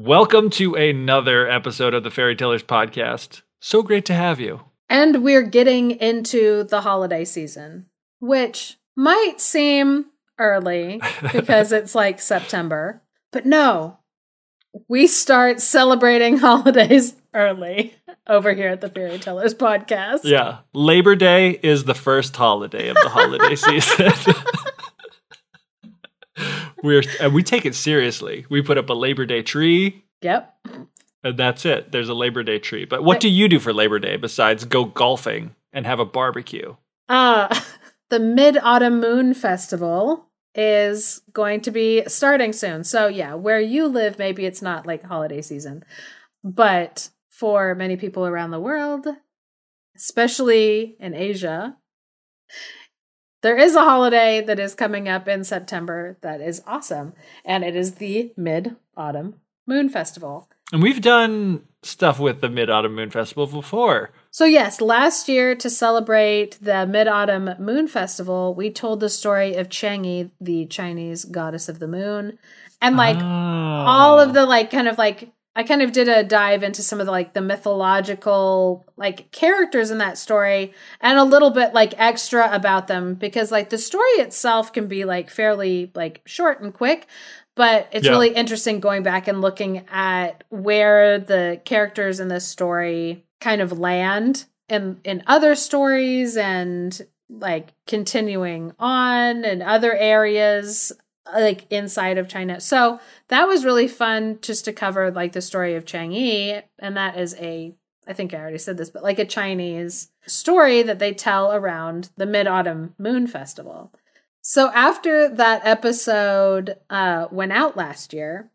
Welcome to another episode of the Fairy Tellers podcast. So great to have you. And we're getting into the holiday season, which might seem early because it's like September. But no, we start celebrating holidays early over here at the Fairy Tellers podcast. Yeah. Labor Day is the first holiday of the holiday season. We're and we take it seriously. We put up a Labor Day tree. Yep. And that's it. There's a Labor Day tree. But what do you do for Labor Day besides go golfing and have a barbecue? Uh the Mid Autumn Moon Festival is going to be starting soon. So yeah, where you live, maybe it's not like holiday season. But for many people around the world, especially in Asia, there is a holiday that is coming up in September that is awesome, and it is the Mid Autumn Moon Festival. And we've done stuff with the Mid Autumn Moon Festival before. So, yes, last year to celebrate the Mid Autumn Moon Festival, we told the story of Chang'e, the Chinese goddess of the moon, and like oh. all of the like kind of like I kind of did a dive into some of the like the mythological like characters in that story and a little bit like extra about them because like the story itself can be like fairly like short and quick but it's yeah. really interesting going back and looking at where the characters in this story kind of land in in other stories and like continuing on in other areas like inside of China. So that was really fun just to cover like the story of Chang'e. And that is a, I think I already said this, but like a Chinese story that they tell around the Mid Autumn Moon Festival. So after that episode uh, went out last year,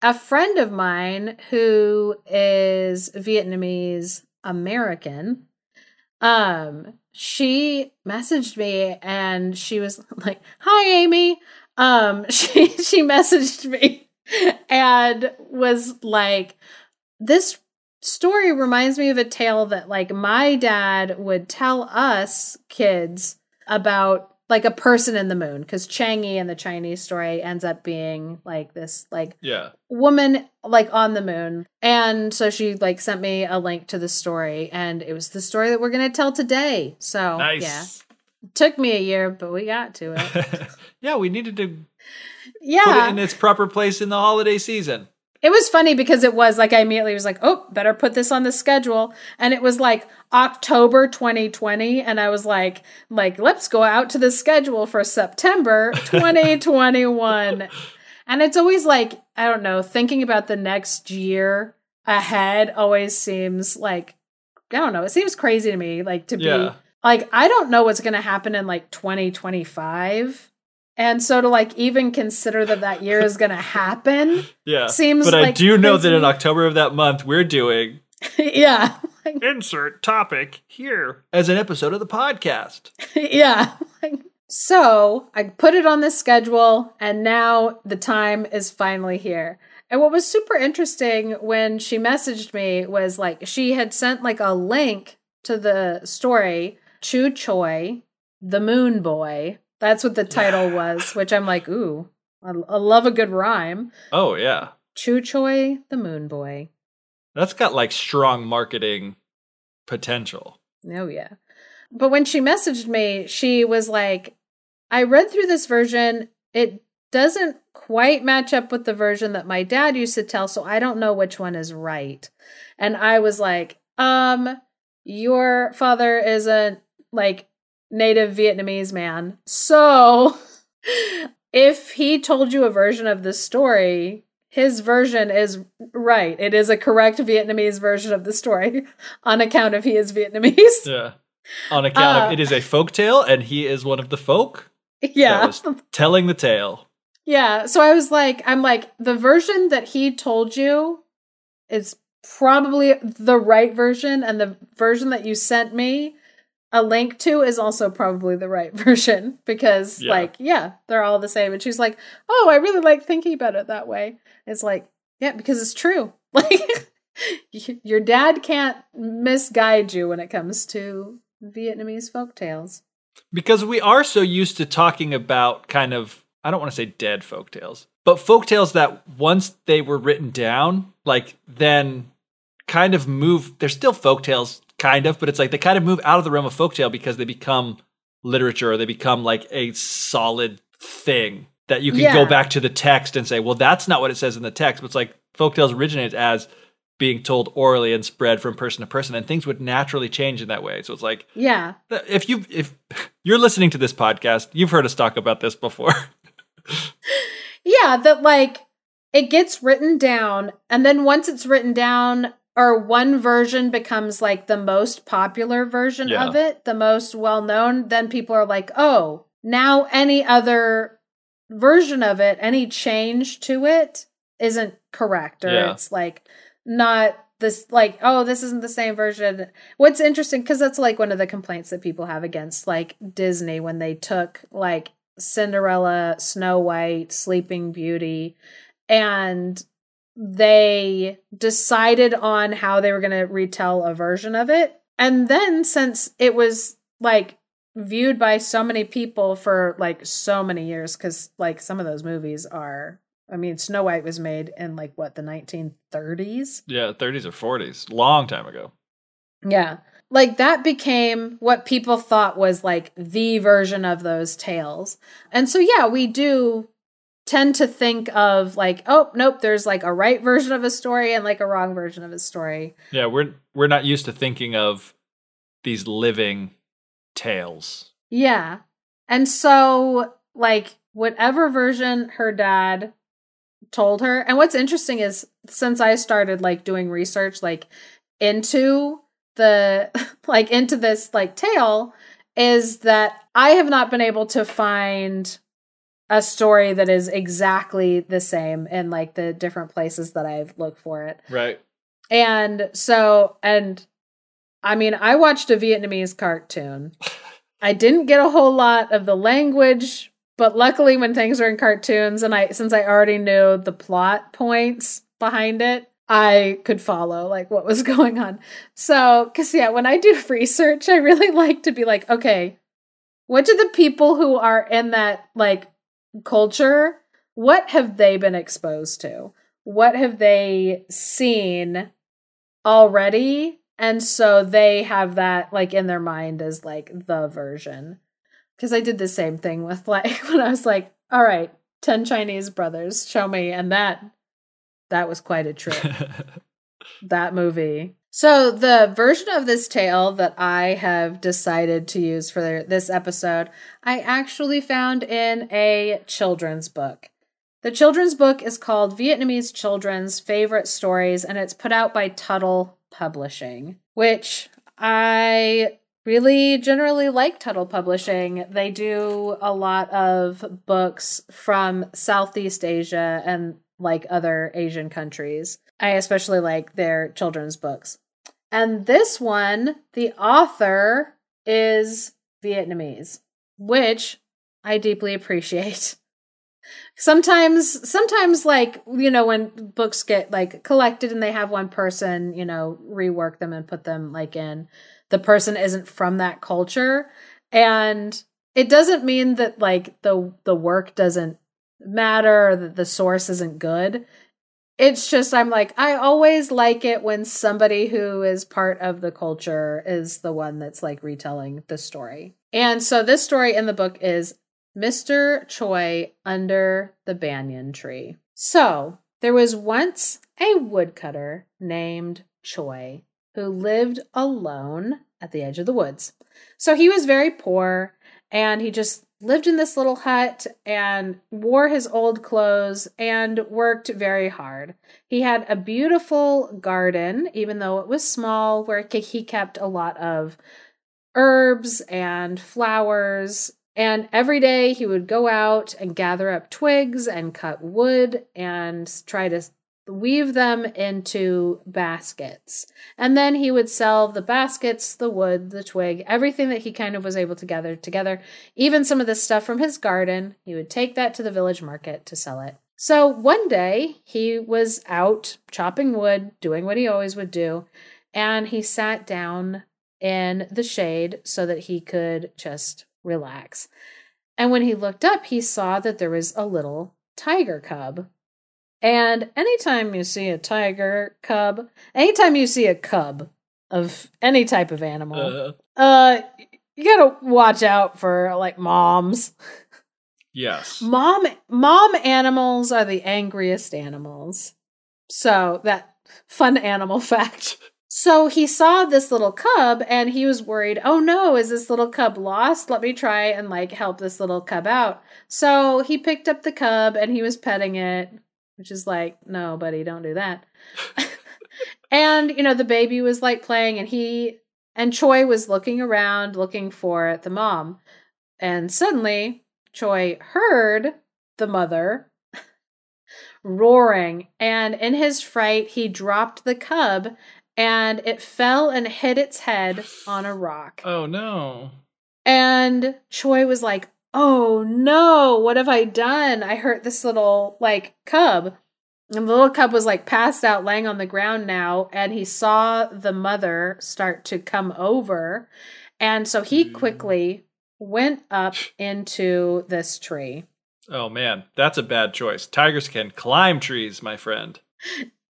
a friend of mine who is Vietnamese American, um, she messaged me and she was like, "Hi, Amy um she she messaged me and was like this story reminds me of a tale that like my dad would tell us kids about like a person in the moon because Chang'e in the Chinese story ends up being like this like yeah. woman like on the moon. And so she like sent me a link to the story and it was the story that we're gonna tell today. So nice. yeah Took me a year, but we got to it. yeah, we needed to yeah. put it in its proper place in the holiday season. It was funny because it was like I immediately was like, "Oh, better put this on the schedule." And it was like October 2020 and I was like, like let's go out to the schedule for September 2021. and it's always like, I don't know, thinking about the next year ahead always seems like I don't know, it seems crazy to me like to yeah. Be like I don't know what's going to happen in like 2025. And so to like even consider that that year is going to happen, yeah, seems. But like I do know that in October of that month we're doing, yeah, insert topic here as an episode of the podcast. yeah. So I put it on the schedule, and now the time is finally here. And what was super interesting when she messaged me was like she had sent like a link to the story Chu Choi, the Moon Boy. That's what the title was, which I'm like, ooh, I, I love a good rhyme. Oh yeah, Chu Choi, the Moon Boy. That's got like strong marketing potential. Oh yeah. But when she messaged me, she was like, I read through this version. It doesn't quite match up with the version that my dad used to tell, so I don't know which one is right. And I was like, um, your father is a like native Vietnamese man. So if he told you a version of the story, his version is right. It is a correct Vietnamese version of the story on account of he is Vietnamese. Yeah. On account uh, of it is a folk tale and he is one of the folk. Yeah. telling the tale. Yeah. So I was like, I'm like, the version that he told you is probably the right version, and the version that you sent me a link to is also probably the right version because, Yeah. like, yeah, they're all the same. And she's like, "Oh, I really like thinking about it that way." It's like, yeah, because it's true. Like, your dad can't misguide you when it comes to Vietnamese folk tales. because we are so used to talking about kind of I don't want to say dead folktales, but folktales that once they were written down, like then kind of move. They're still folktales, kind of, but it's like they kind of move out of the realm of folktale because they become literature or they become like a solid thing that you can Yeah. go back to the text and say, well, that's not what it says in the text. But it's like folktales originated as being told orally and spread from person to person, and things would naturally change in that way. So it's like Yeah. if you if you're listening to this podcast, you've heard us talk about this before. Yeah, that like it gets written down, and then once it's written down, or one version becomes like the most popular version Yeah. of it, the most well known, then people are like, oh, now any other version of it, any change to it isn't correct, or Yeah. it's like not this like oh this isn't the same version what's interesting because that's like one of the complaints that people have against like disney when they took like cinderella snow white sleeping beauty and they decided on how they were going to retell a version of it and then since it was like viewed by so many people for like so many years because like some of those movies are i mean snow white was made in like what the 1930s yeah, 30s or 40s, long time ago. yeah. Like that became what people thought was like the version of those tales. And so, yeah, we do tend to think of like, oh, nope, there's like a right version of a story and like a wrong version of a story. Yeah, we're we're not used to thinking of these living tales. Yeah. And so, like, whatever version her dad told her, and what's interesting is since I started like doing research, like, into the, like, into this, like, tale, is that I have not been able to find a story that is exactly the same in like the different places that I've looked for it. Right. And so, and I mean, I watched a Vietnamese cartoon. I didn't get a whole lot of the language, but luckily, when things are in cartoons, and I, since I already knew the plot points behind it, I could follow like what was going on. So, because yeah, when I do research, I really like to be like, okay, what do the people who are in that like culture, what have they been exposed to? What have they seen already? And so they have that like in their mind as like the version. Because I did the same thing with like when I was like, all right, 10 Chinese brothers, show me. And that that was quite a trip that movie. So, the version of this tale that I have decided to use for this episode, I actually found in a children's book. The children's book is called Vietnamese Children's Favorite Stories, and it's put out by Tuttle Publishing, which I really generally like Tuttle Publishing. They do a lot of books from Southeast Asia and like other Asian countries. I especially like their children's books. And this one, the author is Vietnamese, which I deeply appreciate. Sometimes, sometimes, like, you know, when books get like collected and they have one person, you know, rework them and put them like in, the person isn't from that culture. And it doesn't mean that like the the work doesn't matter or that the source isn't good it's just I'm like I always like it when somebody who is part of the culture is the one that's like retelling the story. And so this story in the book is Mr. Choi under the banyan tree. So, there was once a woodcutter named Choi who lived alone at the edge of the woods. So he was very poor and he just lived in this little hut and wore his old clothes and worked very hard. He had a beautiful garden, even though it was small, where he kept a lot of herbs and flowers. And every day he would go out and gather up twigs and cut wood and try to weave them into baskets. And then he would sell the baskets, the wood, the twig, everything that he kind of was able to gather together, even some of the stuff from his garden. He would take that to the village market to sell it. So one day he was out chopping wood, doing what he always would do, and he sat down in the shade so that he could just relax. And when he looked up, he saw that there was a little tiger cub. And anytime you see a tiger cub, anytime you see a cub of any type of animal, uh, uh you gotta watch out for like moms. Yes. Mom mom animals are the angriest animals. So that fun animal fact. So he saw this little cub and he was worried, oh no, is this little cub lost? Let me try and like help this little cub out. So he picked up the cub and he was petting it, which is like, no, buddy, don't do that. and, you know, the baby was like playing and he and Choi was looking around looking for the mom. And suddenly Choi heard the mother roaring and in his fright he dropped the cub and it fell and hit its head on a rock. Oh no. And Choi was like, "Oh no, what have I done? I hurt this little like cub." And the little cub was like passed out laying on the ground now and he saw the mother start to come over. And so he mm. quickly went up into this tree. Oh man, that's a bad choice. Tigers can climb trees, my friend.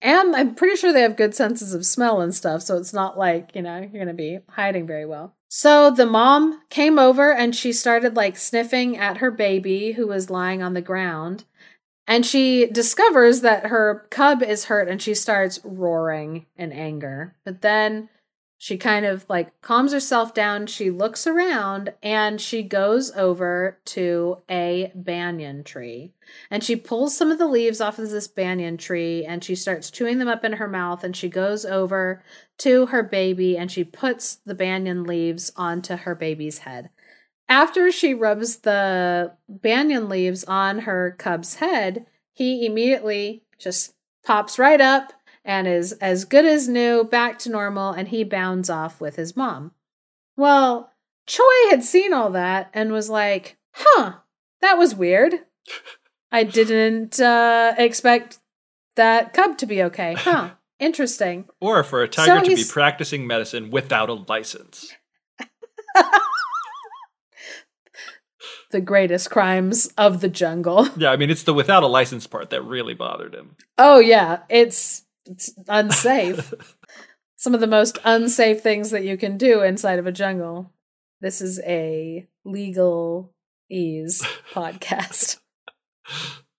And I'm pretty sure they have good senses of smell and stuff, so it's not like, you know, you're going to be hiding very well. So the mom came over and she started like sniffing at her baby who was lying on the ground. And she discovers that her cub is hurt and she starts roaring in anger. But then she kind of like calms herself down. She looks around and she goes over to a banyan tree. And she pulls some of the leaves off of this banyan tree and she starts chewing them up in her mouth. And she goes over to her baby and she puts the banyan leaves onto her baby's head. After she rubs the banyan leaves on her cub's head, he immediately just pops right up and is as good as new, back to normal, and he bounds off with his mom. Well, Choi had seen all that and was like, huh, that was weird. I didn't uh, expect that cub to be okay. Huh, interesting. or for a tiger so to be practicing medicine without a license. the greatest crimes of the jungle. Yeah, I mean, it's the without a license part that really bothered him. Oh, yeah. It's it's unsafe. Some of the most unsafe things that you can do inside of a jungle. This is a legal ease podcast.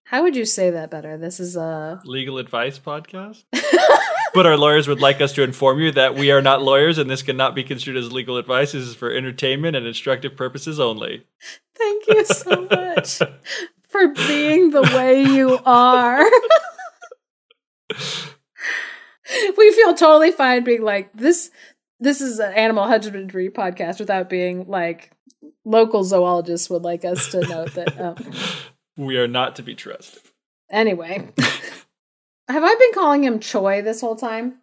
How would you say that better? This is a legal advice podcast. but our lawyers would like us to inform you that we are not lawyers and this cannot be construed as legal advice. This is for entertainment and instructive purposes only. Thank you so much for being the way you are. we feel totally fine being like this this is an animal husbandry podcast without being like local zoologists would like us to note that um, we are not to be trusted. Anyway have i been calling him choi this whole time?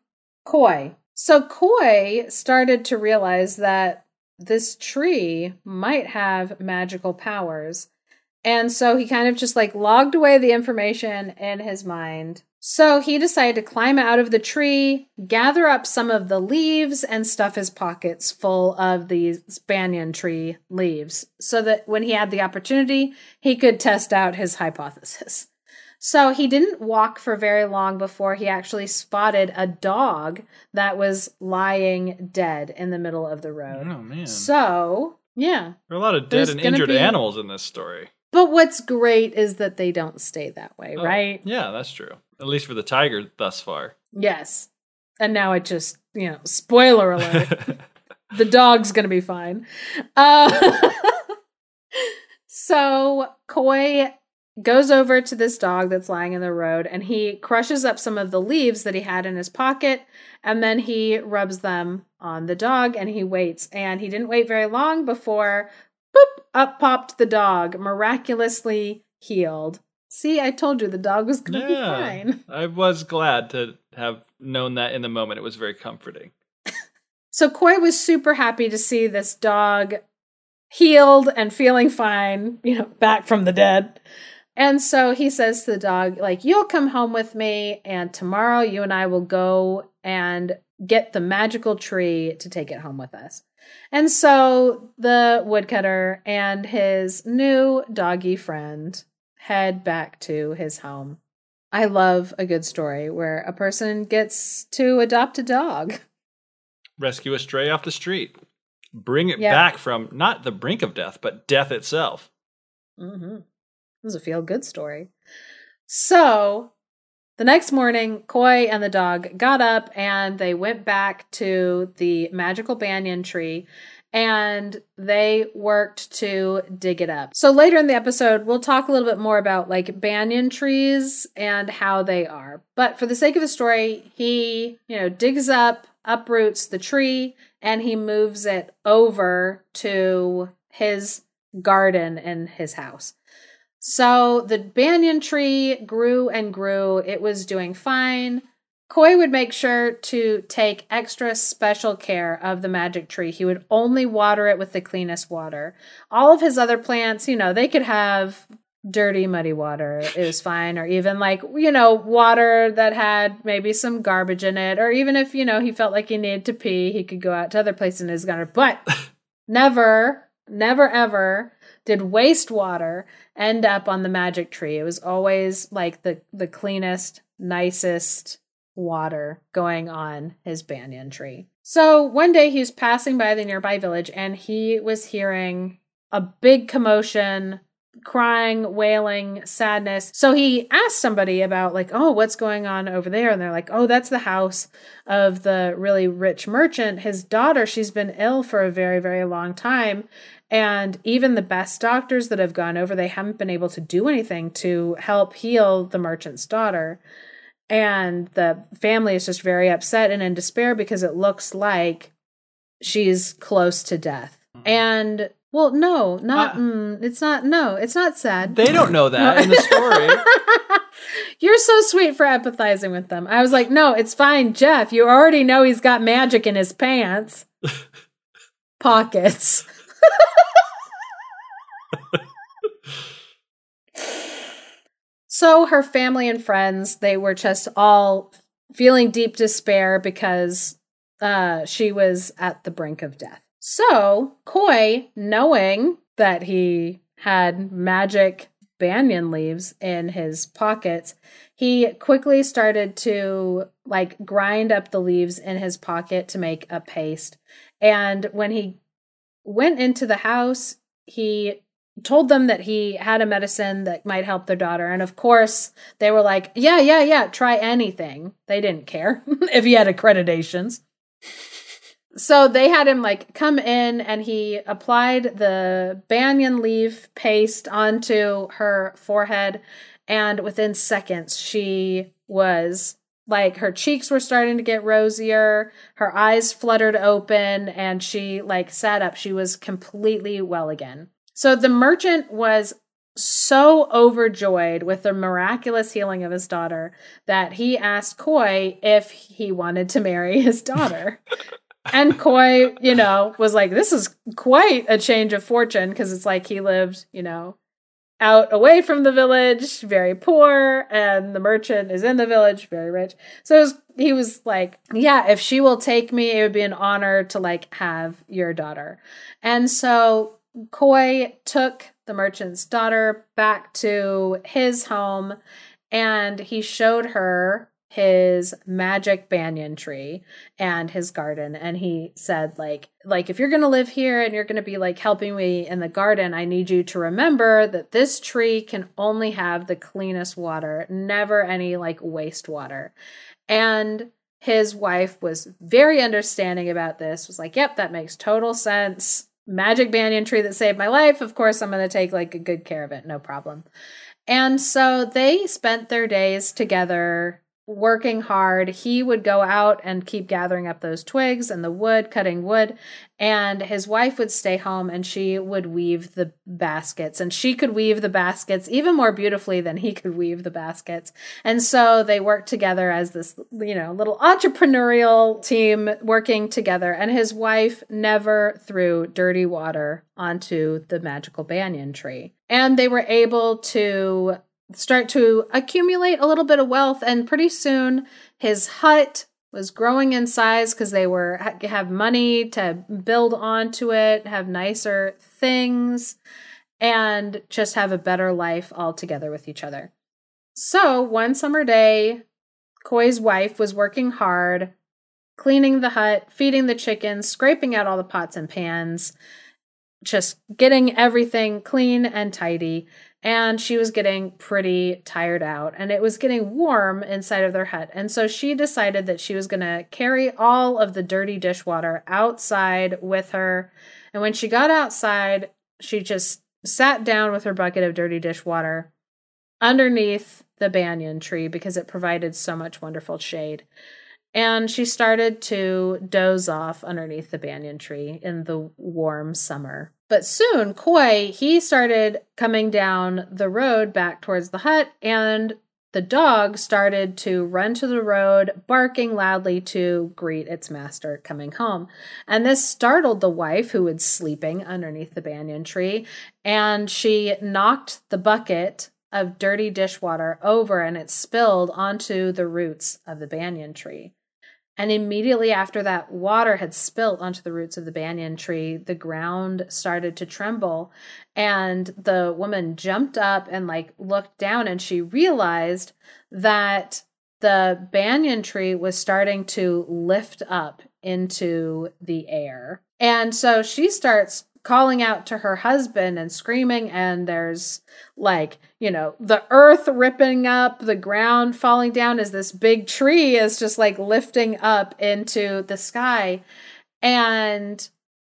Cuoi. So Cuoi started to realize that this tree might have magical powers. And so he kind of just like logged away the information in his mind so he decided to climb out of the tree, gather up some of the leaves, and stuff his pockets full of these banyan tree leaves so that when he had the opportunity, he could test out his hypothesis. So he didn't walk for very long before he actually spotted a dog that was lying dead in the middle of the road. Oh, man. So, yeah. There are a lot of dead and injured be... animals in this story. But what's great is that they don't stay that way, oh, right? Yeah, that's true. At least for the tiger thus far. Yes. And now it just, you know, spoiler alert. the dog's going to be fine. Uh, so Cuoi goes over to this dog that's lying in the road and he crushes up some of the leaves that he had in his pocket and then he rubs them on the dog and he waits. And he didn't wait very long before boop, up popped the dog, miraculously healed See, I told you the dog was going to Yeah. be fine. I was glad to have known that in the moment. It was very comforting. So Cuoi was super happy to see this dog healed and feeling fine, you know, back from the dead. And so he says to the dog, like, you'll come home with me, and tomorrow you and I will go and get the magical tree to take it home with us. And so the woodcutter and his new doggy friend head back to his home. I love a good story where a person gets to adopt a dog. Rescue a stray off the street. Bring it Yeah. back from not the brink of death, but death itself. Mm-hmm. It was a feel good story. So the next morning, Cuoi and the dog got up and they went back to the magical banyan tree and they worked to dig it up. So later in the episode, we'll talk a little bit more about like banyan trees and how they are. But for the sake of the story, he, you know, digs up, uproots the tree, and he moves it over to his garden in his house. So the banyan tree grew and grew. It was doing fine. Cuoi would make sure to take extra special care of the magic tree. He would only water it with the cleanest water. All of his other plants, you know, they could have dirty, muddy water. It was fine. Or even like, you know, water that had maybe some garbage in it. Or even if, you know, he felt like he needed to pee, he could go out to other places in his garden. But never, never, ever did wastewater end up on the magic tree. It was always like the the cleanest, nicest water going on his banyan tree. So one day he was passing by the nearby village and he was hearing a big commotion, crying, wailing, sadness. So he asked somebody about like, "Oh, what's going on over there?" And they're like, "Oh, that's the house of the really rich merchant. His daughter, she's been ill for a very, very long time." And even the best doctors that have gone over, they haven't been able to do anything to help heal the merchant's daughter. And the family is just very upset and in despair because it looks like she's close to death. And well, no, not Uh, mm, it's not. No, it's not sad. They don't know that in the story. You're so sweet for empathizing with them. I was like, no, it's fine, Geoff. You already know he's got magic in his pants pockets. so her family and friends, they were just all feeling deep despair because uh, she was at the brink of death. So Cuoi, knowing that he had magic banyan leaves in his pockets, he quickly started to like grind up the leaves in his pocket to make a paste. And when he went into the house, he told them that he had a medicine that might help their daughter. And of course, they were like, yeah, yeah, yeah, try anything. They didn't care if he had accreditations. So they had him like come in and he applied the banyan leaf paste onto her forehead. And within seconds, she was like her cheeks were starting to get rosier, her eyes fluttered open, and she like sat up. She was completely well again. So the merchant was so overjoyed with the miraculous healing of his daughter that he asked Cuoi if he wanted to marry his daughter. and Cuoi, you know, was like, this is quite a change of fortune because it's like he lived, you know, out away from the village, very poor, and the merchant is in the village, very rich. So it was, he was like, yeah, if she will take me, it would be an honor to like have your daughter. And so Cuoi took the merchant's daughter back to his home and he showed her his magic banyan tree and his garden. And he said like like if you're going to live here and you're going to be like helping me in the garden i need you to remember that this tree can only have the cleanest water never any like wastewater. And his wife was very understanding about this was like yep that makes total sense magic banyan tree that saved my life of course i'm going to take like a good care of it. No problem. And so they spent their days together working hard. He would go out and keep gathering up those twigs and the wood, cutting wood, and his wife would stay home and she would weave the baskets. And she could weave the baskets even more beautifully than he could weave the baskets. And so they worked together as this, you know, little entrepreneurial team working together. And his wife never threw dirty water onto the magical banyan tree. And they were able to start to accumulate a little bit of wealth and pretty soon his hut was growing in size because they were have money to build onto it have nicer things and just have a better life all together with each other. So one summer day Cuoi's wife was working hard cleaning the hut feeding the chickens scraping out all the pots and pans just getting everything clean and tidy and she was getting pretty tired out and it was getting warm inside of their hut. And so she decided that she was going to carry all of the dirty dishwater outside with her. And when she got outside, she just sat down with her bucket of dirty dishwater underneath the banyan tree because it provided so much wonderful shade. And she started to doze off underneath the banyan tree in the warm summer. But soon, Cuoi, he started coming down the road back towards the hut, and the dog started to run to the road, barking loudly to greet its master coming home. And this startled the wife, who was sleeping underneath the banyan tree, and she knocked the bucket of dirty dishwater over and it spilled onto the roots of the banyan tree. And immediately after that water had spilt onto the roots of the banyan tree, the ground started to tremble. And the woman jumped up and like looked down and she realized that the banyan tree was starting to lift up into the air. And so she starts calling out to her husband and screaming and there's like you know the earth ripping up the ground falling down as this big tree is just like lifting up into the sky. And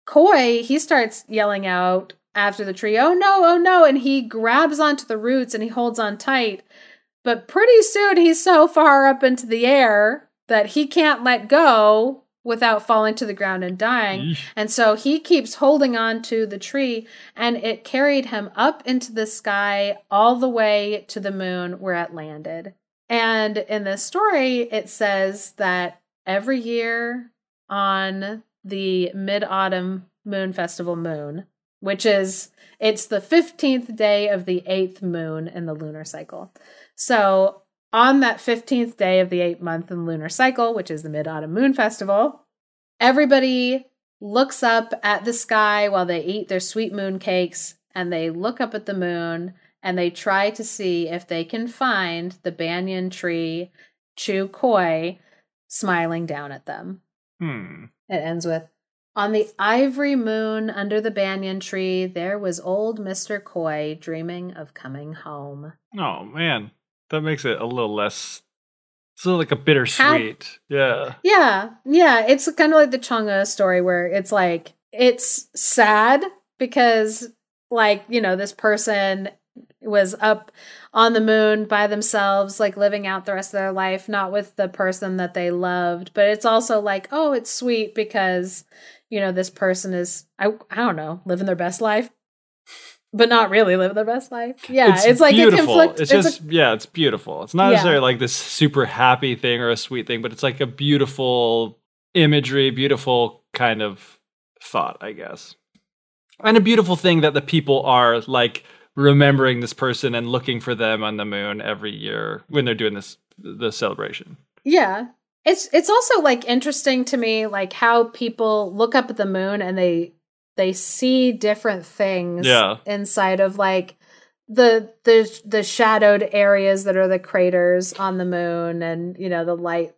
Cuoi he starts yelling out after the tree oh no oh no and he grabs onto the roots and he holds on tight. But pretty soon he's so far up into the air that he can't let go without falling to the ground and dying. And so he keeps holding on to the tree and it carried him up into the sky all the way to the moon where it landed. And in this story, it says that every year on the mid autumn moon festival moon, which is it's the 15th day of the eighth moon in the lunar cycle. So on that 15th day of the eight month and lunar cycle, which is the Mid Autumn Moon Festival, everybody looks up at the sky while they eat their sweet moon cakes and they look up at the moon and they try to see if they can find the banyan tree Chu Cuoi smiling down at them. Hmm. It ends with On the ivory moon under the banyan tree, there was old Mr. Cuoi dreaming of coming home. Oh, man. That makes it a little less. It's like a bittersweet. yeah. Yeah. Yeah. It's kind of like the Chang'e story where it's like, it's sad because, like, you know, this person was up on the moon by themselves, like living out the rest of their life, not with the person that they loved. But it's also like, oh, it's sweet because, you know, this person is, I, I don't know, living their best life but not really live their best life. Yeah, it's, it's like beautiful. conflict. It's, it's just a, yeah, it's beautiful. It's not yeah. necessarily like this super happy thing or a sweet thing, but it's like a beautiful imagery, beautiful kind of thought, I guess, and a beautiful thing that the people are like remembering this person and looking for them on the moon every year when they're doing this the celebration. Yeah. It's it's also like interesting to me like how people look up at the moon and they they see different things yeah. inside of like the the the shadowed areas that are the craters on the moon and you know the light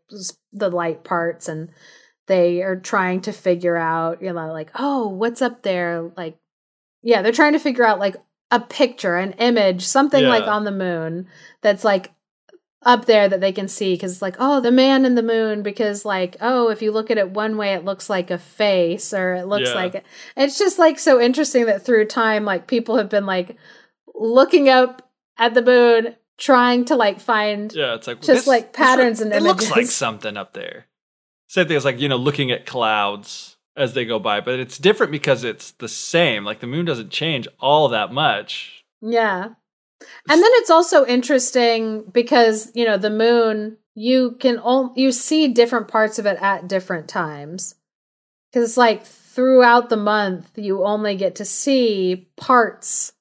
the light parts and they are trying to figure out you know like oh what's up there like yeah they're trying to figure out like a picture an image something yeah. like on the moon that's like up there that they can see because it's like oh the man in the moon because like oh if you look at it one way it looks like a face or it looks yeah. like it's just like so interesting that through time like people have been like looking up at the moon trying to like find Yeah, it's like Just this- like patterns look- and It looks like something up there. Same thing as like you know looking at clouds as they go by, but it's different because it's the same. Like the moon doesn't change all that much. Yeah. And then it's also interesting because, you know, the moon, you can all you see different parts of it at different times. Cuz like throughout the month you only get to see parts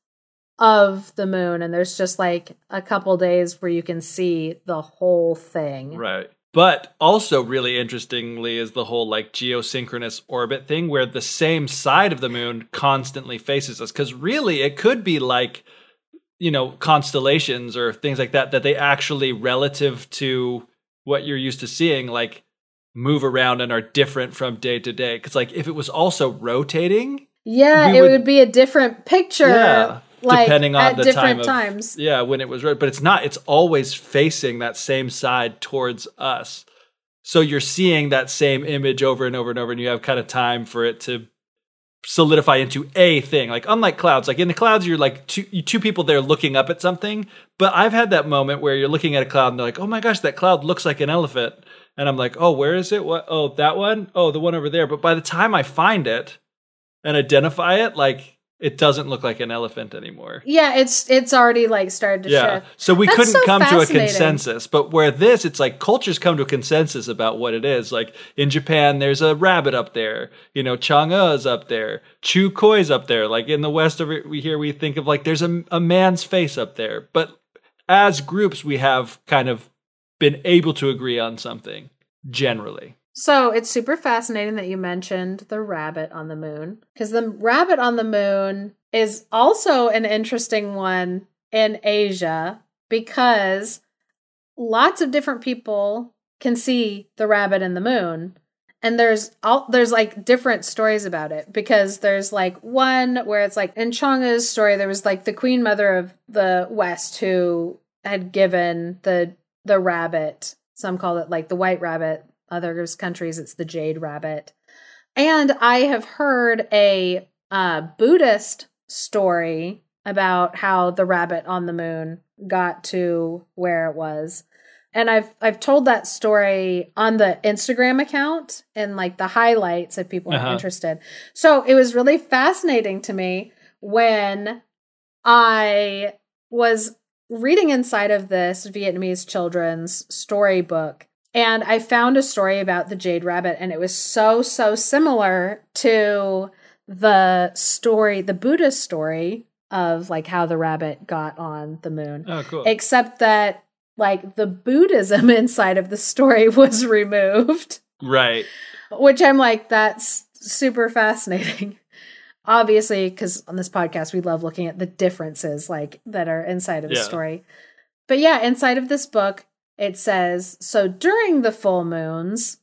of the moon and there's just like a couple days where you can see the whole thing. Right. But also, really interestingly, is the whole like geosynchronous orbit thing where the same side of the moon constantly faces us. Because really, it could be like, you know, constellations or things like that, that they actually, relative to what you're used to seeing, like move around and are different from day to day. Because, like, if it was also rotating, Yeah, it would- would, be a different picture Yeah, like depending on the different time of- times. Yeah, when it was but it's not. It's always facing that same side towards us. So you're seeing that same image over and over and over, and you have kind of time for it to solidify into a thing. Like unlike clouds, like in the clouds, you're like two two people there looking up at something. But I've had that moment where you're looking at a cloud and they're like, "Oh my gosh, that cloud looks like an elephant," and I'm like, "Oh, where is it? What? Oh, that one? Oh, the one over there." But by the time I find it and identify it, like it doesn't look like an elephant anymore. Yeah, it's it's already like started to Yeah. shift. So we That's couldn't so come to a consensus. But where this, it's like cultures come to a consensus about what it is. Like in Japan, there's a rabbit up there. You know, Chang'e is up there. Chu Cuoi's up there. Like in the West of it, we here we think of like there's a, a man's face up there. But as groups, we have kind of been able to agree on something generally. So it's super fascinating that you mentioned the rabbit on the moon because the rabbit on the moon is also an interesting one in Asia because lots of different people can see the rabbit in the moon. And there's all there's like different stories about it because there's like one where it's like in Chang'e's story there was like the queen mother of the west who had given the the rabbit some call it like the white rabbit others countries it's the jade rabbit. And i have heard a uh, buddhist story about how the rabbit on the moon got to where it was. And i've i've told that story on the instagram account and like the highlights if people are Uh-huh. interested. So it was really fascinating to me when i was reading inside of this vietnamese children's storybook and I found a story about the Jade Rabbit, and it was so, so similar to the story, the Buddhist story of like how the rabbit got on the moon, Oh, cool. except that like the Buddhism inside of the story was removed, right. which I'm like, that's super fascinating. Obviously, because on this podcast, we love looking at the differences like that are inside of the story. But yeah, inside of this book, it says so during the full moons,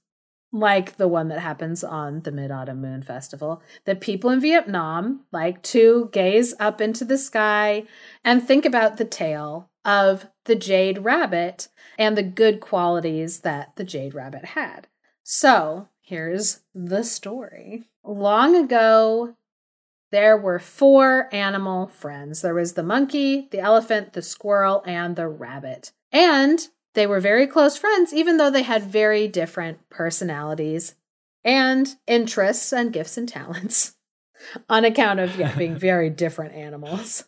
like the one that happens on the Mid Autumn Moon Festival, the people in Vietnam like to gaze up into the sky and think about the tale of the jade rabbit and the good qualities that the jade rabbit had. So here's the story. Long ago, there were four animal friends. There was the monkey, the elephant, the squirrel, and the rabbit. And they were very close friends, even though they had very different personalities and interests and gifts and talents on account of yeah, being very different animals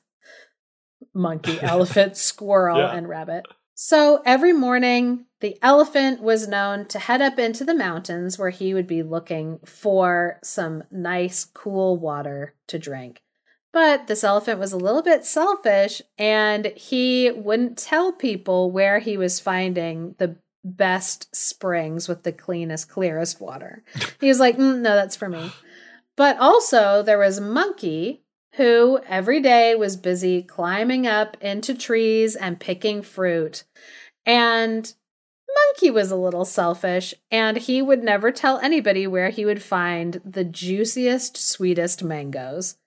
monkey, elephant, squirrel, Yeah. and rabbit. So every morning, the elephant was known to head up into the mountains where he would be looking for some nice, cool water to drink. But this elephant was a little bit selfish and he wouldn't tell people where he was finding the best springs with the cleanest, clearest water. He was like, "Mm, no, that's for me. But also, there was Monkey, who every day was busy climbing up into trees and picking fruit. And Monkey was a little selfish, and he would never tell anybody where he would find the juiciest, sweetest mangoes,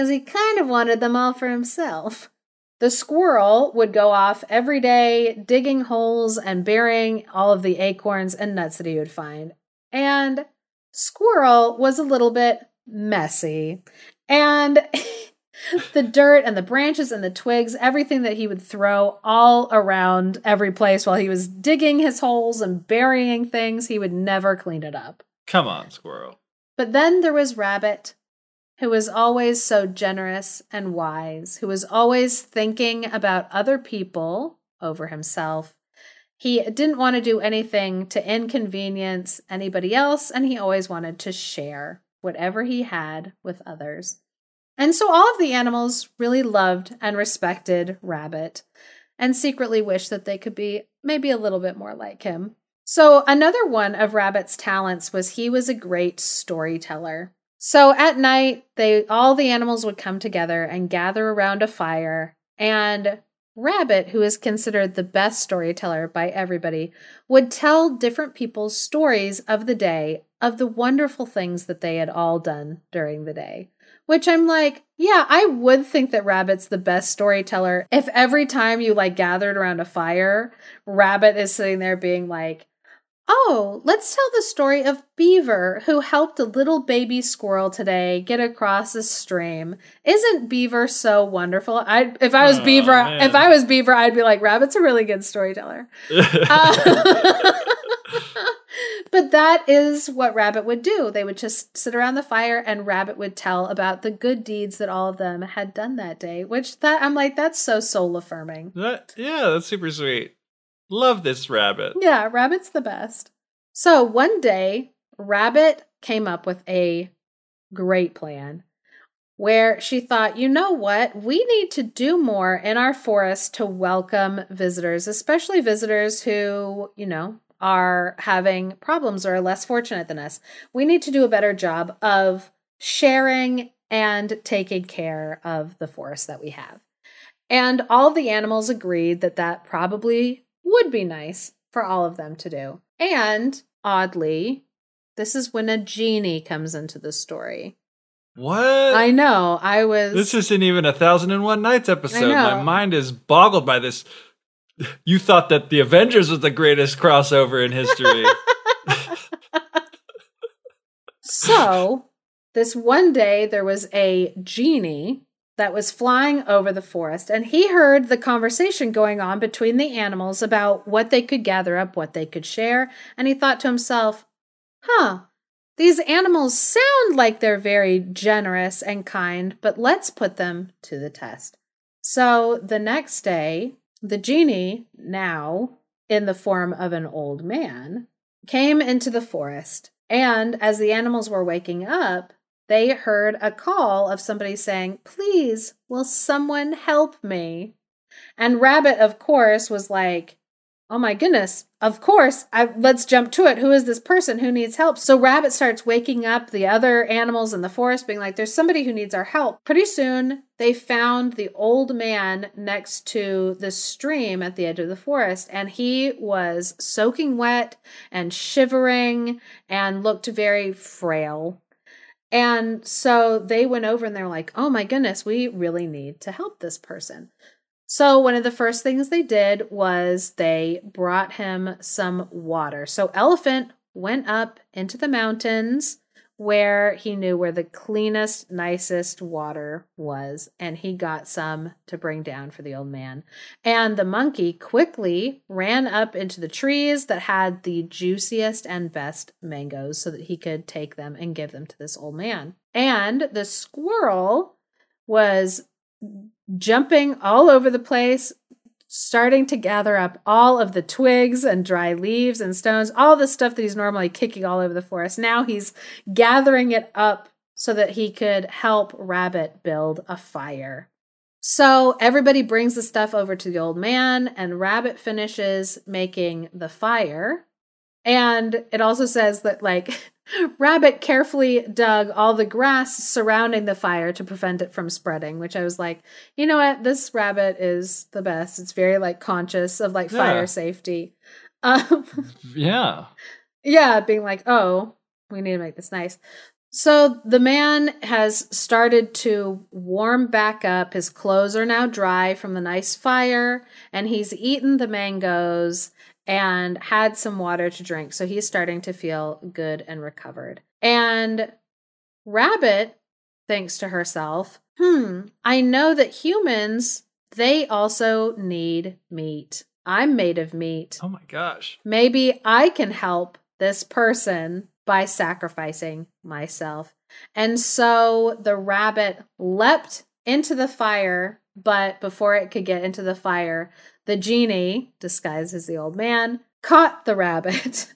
because he kind of wanted them all for himself. The squirrel would go off every day digging holes and burying all of the acorns and nuts that he would find. And Squirrel was a little bit messy. And the dirt and the branches and the twigs, everything that he would throw all around every place while he was digging his holes and burying things. He would never clean it up. Come on, squirrel. But then there was Rabbit, who was always so generous and wise, who was always thinking about other people over himself. He didn't want to do anything to inconvenience anybody else, and he always wanted to share whatever he had with others. And so all of the animals really loved and respected Rabbit and secretly wished that they could be maybe a little bit more like him. So, another one of Rabbit's talents was he was a great storyteller. So, at night, they all the animals would come together and gather around a fire, and Rabbit, who is considered the best storyteller by everybody, would tell different people's stories of the day of the wonderful things that they had all done during the day. Which I'm like, yeah, I would think that Rabbit's the best storyteller if every time you like gathered around a fire, Rabbit is sitting there being like, Oh, let's tell the story of Beaver, who helped a little baby squirrel today get across a stream. Isn't Beaver so wonderful? I, if I was oh, Beaver, man. if I was Beaver, I'd be like, Rabbit's a really good storyteller. uh, but that is what Rabbit would do. They would just sit around the fire and Rabbit would tell about the good deeds that all of them had done that day, which that I'm like, that's so soul affirming. That, yeah, that's super sweet. Love this rabbit. Yeah, Rabbit's the best. So one day, Rabbit came up with a great plan where she thought, you know what? We need to do more in our forest to welcome visitors, especially visitors who, you know, are having problems or are less fortunate than us. We need to do a better job of sharing and taking care of the forest that we have. And all the animals agreed that that probably would be nice for all of them to do. And oddly, this is when a genie comes into the story. What? I know. I was. This isn't even a Thousand and One Nights episode. My mind is boggled by this you thought that the Avengers was the greatest crossover in history. so, this one day there was a genie that was flying over the forest, and he heard the conversation going on between the animals about what they could gather up, what they could share, and he thought to himself, huh, these animals sound like they're very generous and kind, but let's put them to the test. So the next day, the genie, now in the form of an old man, came into the forest, and as the animals were waking up, they heard a call of somebody saying, Please, will someone help me? And Rabbit, of course, was like, Oh my goodness, of course, I, let's jump to it. Who is this person who needs help? So Rabbit starts waking up the other animals in the forest, being like, There's somebody who needs our help. Pretty soon, they found the old man next to the stream at the edge of the forest, and he was soaking wet and shivering and looked very frail. And so they went over and they're like, Oh my goodness, we really need to help this person. So, one of the first things they did was they brought him some water. So, Elephant went up into the mountains where he knew where the cleanest, nicest water was, and he got some to bring down for the old man. And the monkey quickly ran up into the trees that had the juiciest and best mangoes so that he could take them and give them to this old man. And the squirrel was jumping all over the place, starting to gather up all of the twigs and dry leaves and stones, all the stuff that he's normally kicking all over the forest. Now he's gathering it up so that he could help Rabbit build a fire. So everybody brings the stuff over to the old man, and Rabbit finishes making the fire. And it also says that, like, Rabbit carefully dug all the grass surrounding the fire to prevent it from spreading, which I was like, you know what? This rabbit is the best. It's very like conscious of like yeah. fire safety. Um, yeah. Yeah, being like, oh, we need to make this nice. So the man has started to warm back up. His clothes are now dry from the nice fire, and he's eaten the mangoes and had some water to drink. So he's starting to feel good and recovered. And Rabbit thinks to herself, hmm, I know that humans, they also need meat. I'm made of meat. Oh my gosh. Maybe I can help this person by sacrificing myself. And so the rabbit leapt into the fire, but before it could get into the fire, the genie, disguised as the old man, caught the rabbit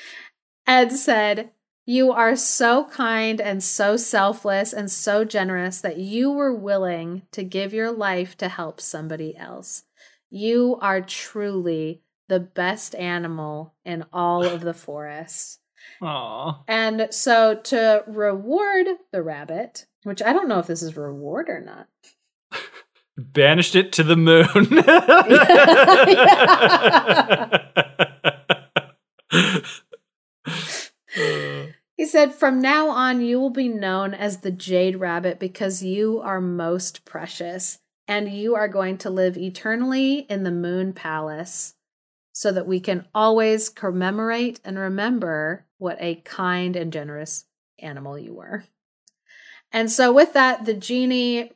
and said, You are so kind and so selfless and so generous that you were willing to give your life to help somebody else. You are truly the best animal in all of the forest. Aww. And so to reward the rabbit, which I don't know if this is reward or not. Banished it to the moon. he said, From now on, you will be known as the Jade Rabbit because you are most precious, and you are going to live eternally in the Moon Palace so that we can always commemorate and remember what a kind and generous animal you were. And so, with that, the genie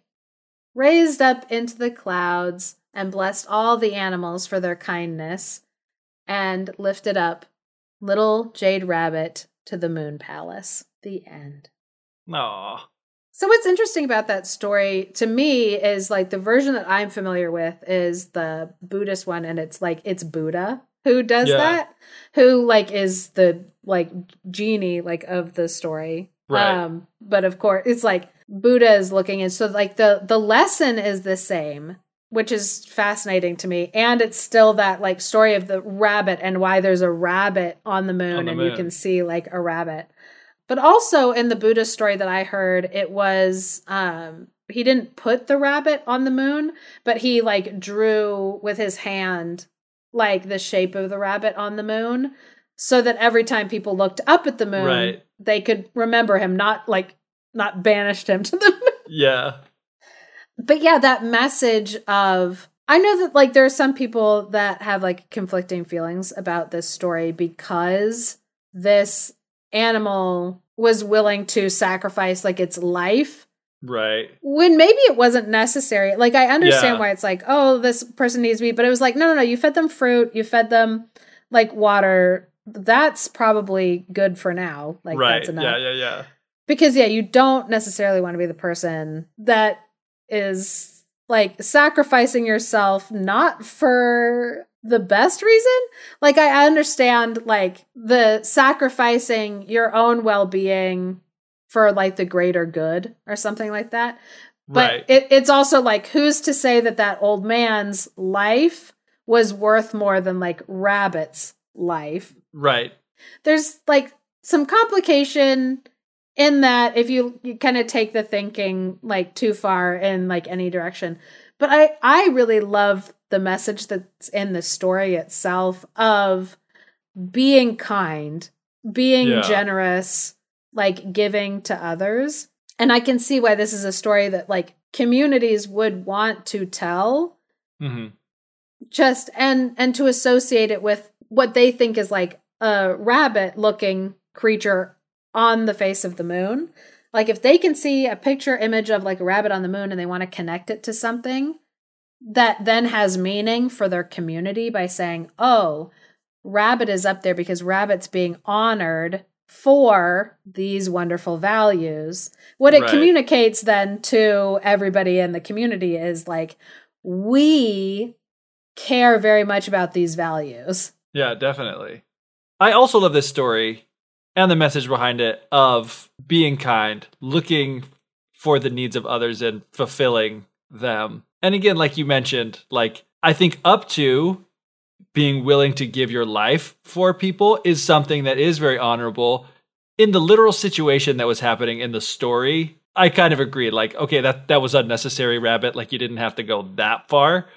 raised up into the clouds and blessed all the animals for their kindness and lifted up little Jade Rabbit to the Moon Palace. The end. Aww. So what's interesting about that story to me is like the version that I'm familiar with is the Buddhist one and it's like it's Buddha who does Yeah. that who like is the like genie like of the story. Right. Um but of course it's like Buddha is looking and so like the the lesson is the same which is fascinating to me. And it's still that like story of the rabbit and why there's a rabbit on the moon On the and you can see like a rabbit. But also in the Buddha story that I heard, it was um he didn't put the rabbit on the moon, but he like drew with his hand like the shape of the rabbit on the moon so that every time people looked up at the moon, Right. they could remember him, not like not banished him to the moon. Yeah. But yeah, that message of I know that like there are some people that have like conflicting feelings about this story because this animal was willing to sacrifice like its life Right. when maybe it wasn't necessary. Like I understand Yeah. why it's like, oh, this person needs me, but it was like, no, no, no, you fed them fruit, you fed them like water. That's probably good for now. Like right. that's enough Yeah, yeah, yeah. Because yeah you don't necessarily want to be the person that is like sacrificing yourself not for the best reason like i understand like the sacrificing your own well-being for like the greater good or something like that but right. it, it's also like who's to say that that old man's life was worth more than like rabbit's life right. there's like some complication in that if you, you kind of take the thinking like too far in like any direction. But i i really love the message that's in the story itself of being kind being Yeah. generous like giving to others. And i can see why this is a story that like communities would want to tell hmm just and and to associate it with what they think is like a rabbit looking creature on the face of the moon like if they can see a picture image of like a rabbit on the moon and they want to connect it to something that then has meaning for their community by saying oh rabbit is up there because rabbit's being honored for these wonderful values what it Right. communicates then to everybody in the community is like we care very much about these values. Yeah, definitely. I also love this story and the message behind it of being kind, looking for the needs of others and fulfilling them. And again, like you mentioned, like I think up to being willing to give your life for people is something that is very honorable. In the literal situation that was happening in the story, I kind of agreed. Like, okay, that that was unnecessary, rabbit. Like you didn't have to go that far.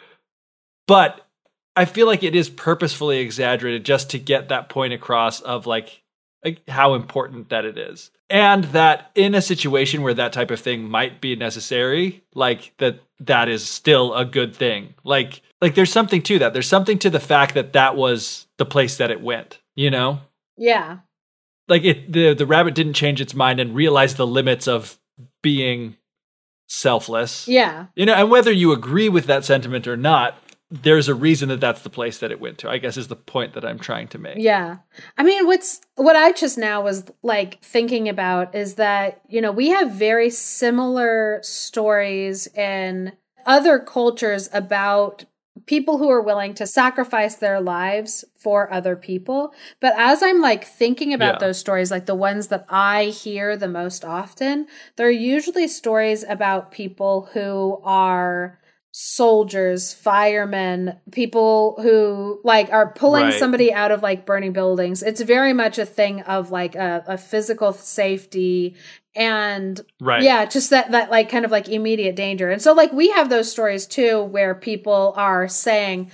But I feel like it is purposefully exaggerated just to get that point across of like, like how important that it is. And that in a situation where that type of thing might be necessary, like that that is still a good thing. Like like there's something to that. There's something to the fact that that was the place that it went, you know? Yeah. Like it the the rabbit didn't change its mind and realize the limits of being selfless. Yeah. You know, and whether you agree with that sentiment or not, there's a reason that that's the place that it went to. I guess is the point that I'm trying to make. Yeah. I mean, what's what I just now was like thinking about is that, you know, we have very similar stories in other cultures about people who are willing to sacrifice their lives for other people. But as I'm like thinking about Yeah. those stories, like the ones that I hear the most often, they're usually stories about people who are soldiers, firemen, people who like are pulling Right. somebody out of like burning buildings. It's very much a thing of like a, a physical safety and Right. yeah, just that that like kind of like immediate danger. And so like we have those stories too where people are saying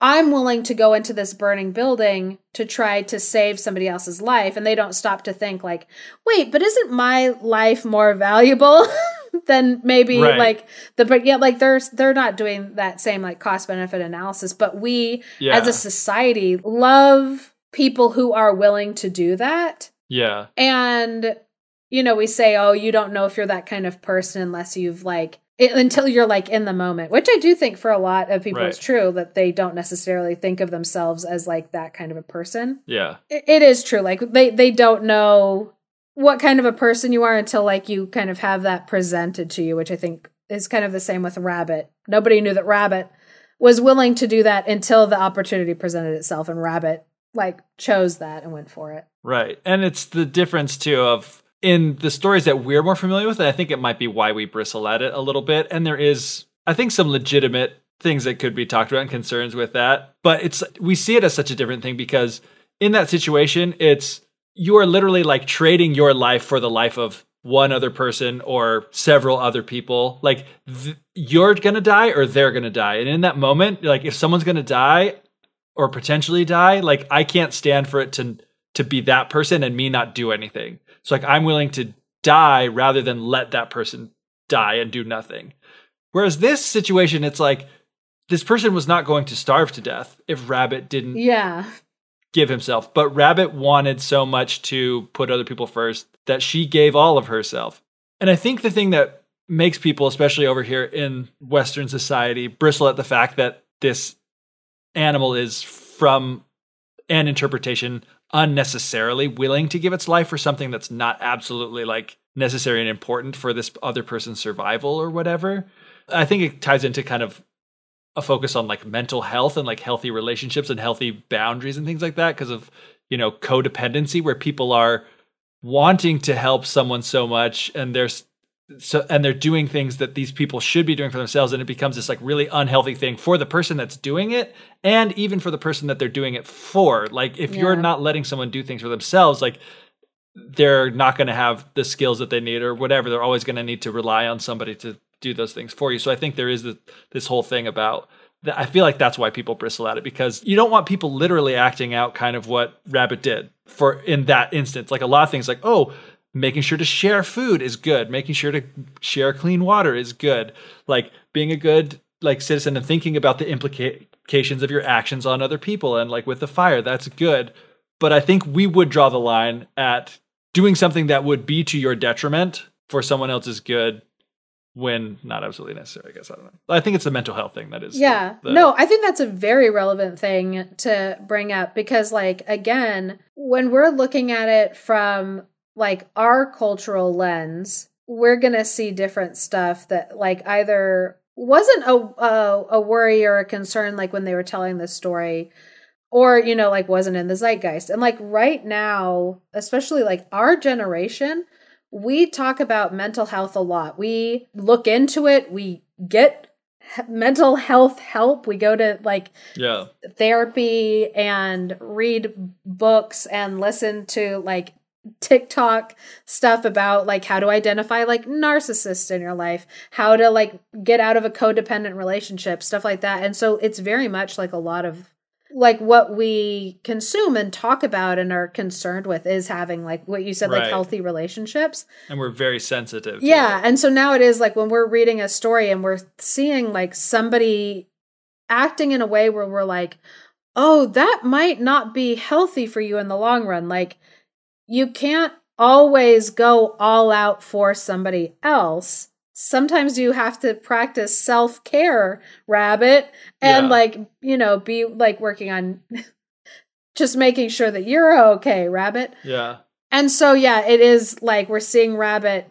I'm willing to go into this burning building to try to save somebody else's life and they don't stop to think like, "Wait, but isn't my life more valuable than maybe Right. like the but yeah, like they're they're not doing that same like cost benefit analysis, but we Yeah. as a society love people who are willing to do that. Yeah. And, you know, we say, oh, you don't know if you're that kind of person unless you've like, it, until you're like in the moment, which I do think for a lot of people Right. it's true that they don't necessarily think of themselves as like that kind of a person. Yeah. It, it is true. Like they, they don't know what kind of a person you are until like you kind of have that presented to you, which I think is kind of the same with Rabbit. Nobody knew that Rabbit was willing to do that until the opportunity presented itself and Rabbit like chose that and went for it. Right. And it's the difference too of in the stories that we're more familiar with, I think it might be why we bristle at it a little bit. And there is, I think, some legitimate things that could be talked about and concerns with that. But it's we see it as such a different thing because in that situation, it's you are literally like trading your life for the life of one other person or several other people. Like th- you're gonna die or they're gonna die. And in that moment, like if someone's gonna die or potentially die, like I can't stand for it to to be that person and me not do anything. So like I'm willing to die rather than let that person die and do nothing. Whereas this situation, it's like this person was not going to starve to death if Rabbit didn't Yeah. give himself. But Rabbit wanted so much to put other people first that she gave all of herself. And I think the thing that makes people, especially over here in Western society, bristle at the fact that this animal is from an interpretation unnecessarily willing to give its life for something that's not absolutely like necessary and important for this other person's survival or whatever. I think it ties into kind of a focus on like mental health and like healthy relationships and healthy boundaries and things like that because of you know codependency where people are wanting to help someone so much and there's so and they're doing things that these people should be doing for themselves and it becomes this like really unhealthy thing for the person that's doing it and even for the person that they're doing it for. Like if you're not letting someone do things for themselves like they're not going to have the skills that they need or whatever. They're always going to need to rely on somebody to do those things for you. So i think there is this, this whole thing about that. I feel like that's why people bristle at it because you don't want people literally acting out kind of what rabbit did for in that instance. Like a lot of things like oh making sure to share food is good. Making sure to share clean water is good. Like being a good like citizen and thinking about the implications of your actions on other people and like with the fire that's good. But i think we would draw the line at doing something that would be to your detriment for someone else's good when not absolutely necessary i guess. I don't know. I think it's a mental health thing that is the- Yeah. the- no, I think that's a very relevant thing to bring up because, like, again, when we're looking at it from like our cultural lens, we're going to see different stuff that, like, either wasn't a, a, a worry or a concern, like when they were telling this story, or, you know, like wasn't in the zeitgeist. And, like, right now, especially like our generation, we talk about mental health a lot. We look into it, we get mental health help. We go to like yeah therapy and read books and listen to like TikTok stuff about like how to identify like narcissists in your life, how to like get out of a codependent relationship, stuff like that. And so it's very much like a lot of like what we consume and talk about and are concerned with is having like what you said like healthy relationships. and we're very sensitive to Yeah. it. And so now it is like when we're reading a story and we're seeing like somebody acting in a way where we're like, oh, that might not be healthy for you in the long run. Like, you can't always go all out for somebody else. sometimes you have to practice self care, rabbit, and Yeah. like, you know, be like working on just making sure that you're okay, rabbit. Yeah. And so, yeah, it is like we're seeing Rabbit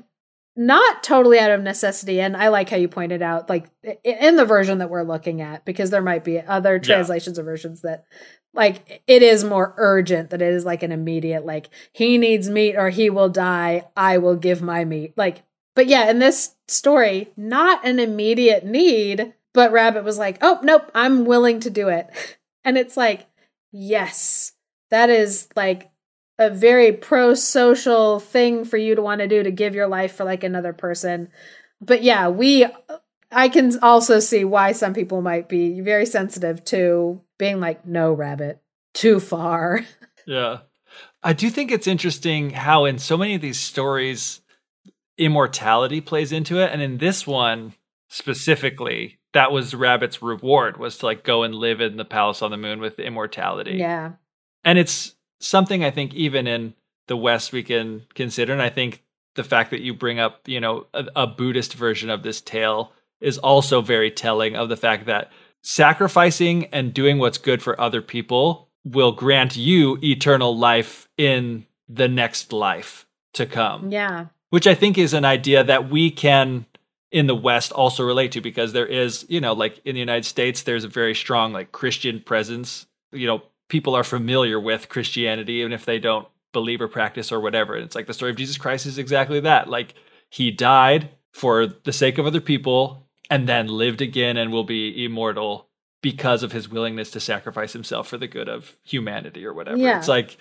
not totally out of necessity. And I like how you pointed out, like in the version that we're looking at, because there might be other translations or versions that, like, it is more urgent, that it is like an immediate, like, he needs meat or he will die. I will give my meat. Like, but yeah, in this story, not an immediate need, but Rabbit was like, oh, nope, I'm willing to do it. And it's like, yes, that is like a very pro social thing for you to want to do to give your life for like another person. But yeah, we I can also see why some people might be very sensitive to being like no rabbit too far. Yeah. I do think it's interesting how in so many of these stories immortality plays into it and in this one specifically that was Rabbit's reward was to like go and live in the palace on the moon with immortality. yeah. And it's something I think even in the West we can consider and I think the fact that you bring up, you know, a, a Buddhist version of this tale is also very telling of the fact that sacrificing and doing what's good for other people will grant you eternal life in the next life to come. Yeah. Which I think is an idea that we can in the West also relate to because there is, you know, like in the United States, there's a very strong like Christian presence. You know, people are familiar with Christianity, even if they don't believe or practice or whatever. And it's like the story of Jesus Christ is exactly that. Like he died for the sake of other people and then lived again and will be immortal because of his willingness to sacrifice himself for the good of humanity or whatever. Yeah. It's like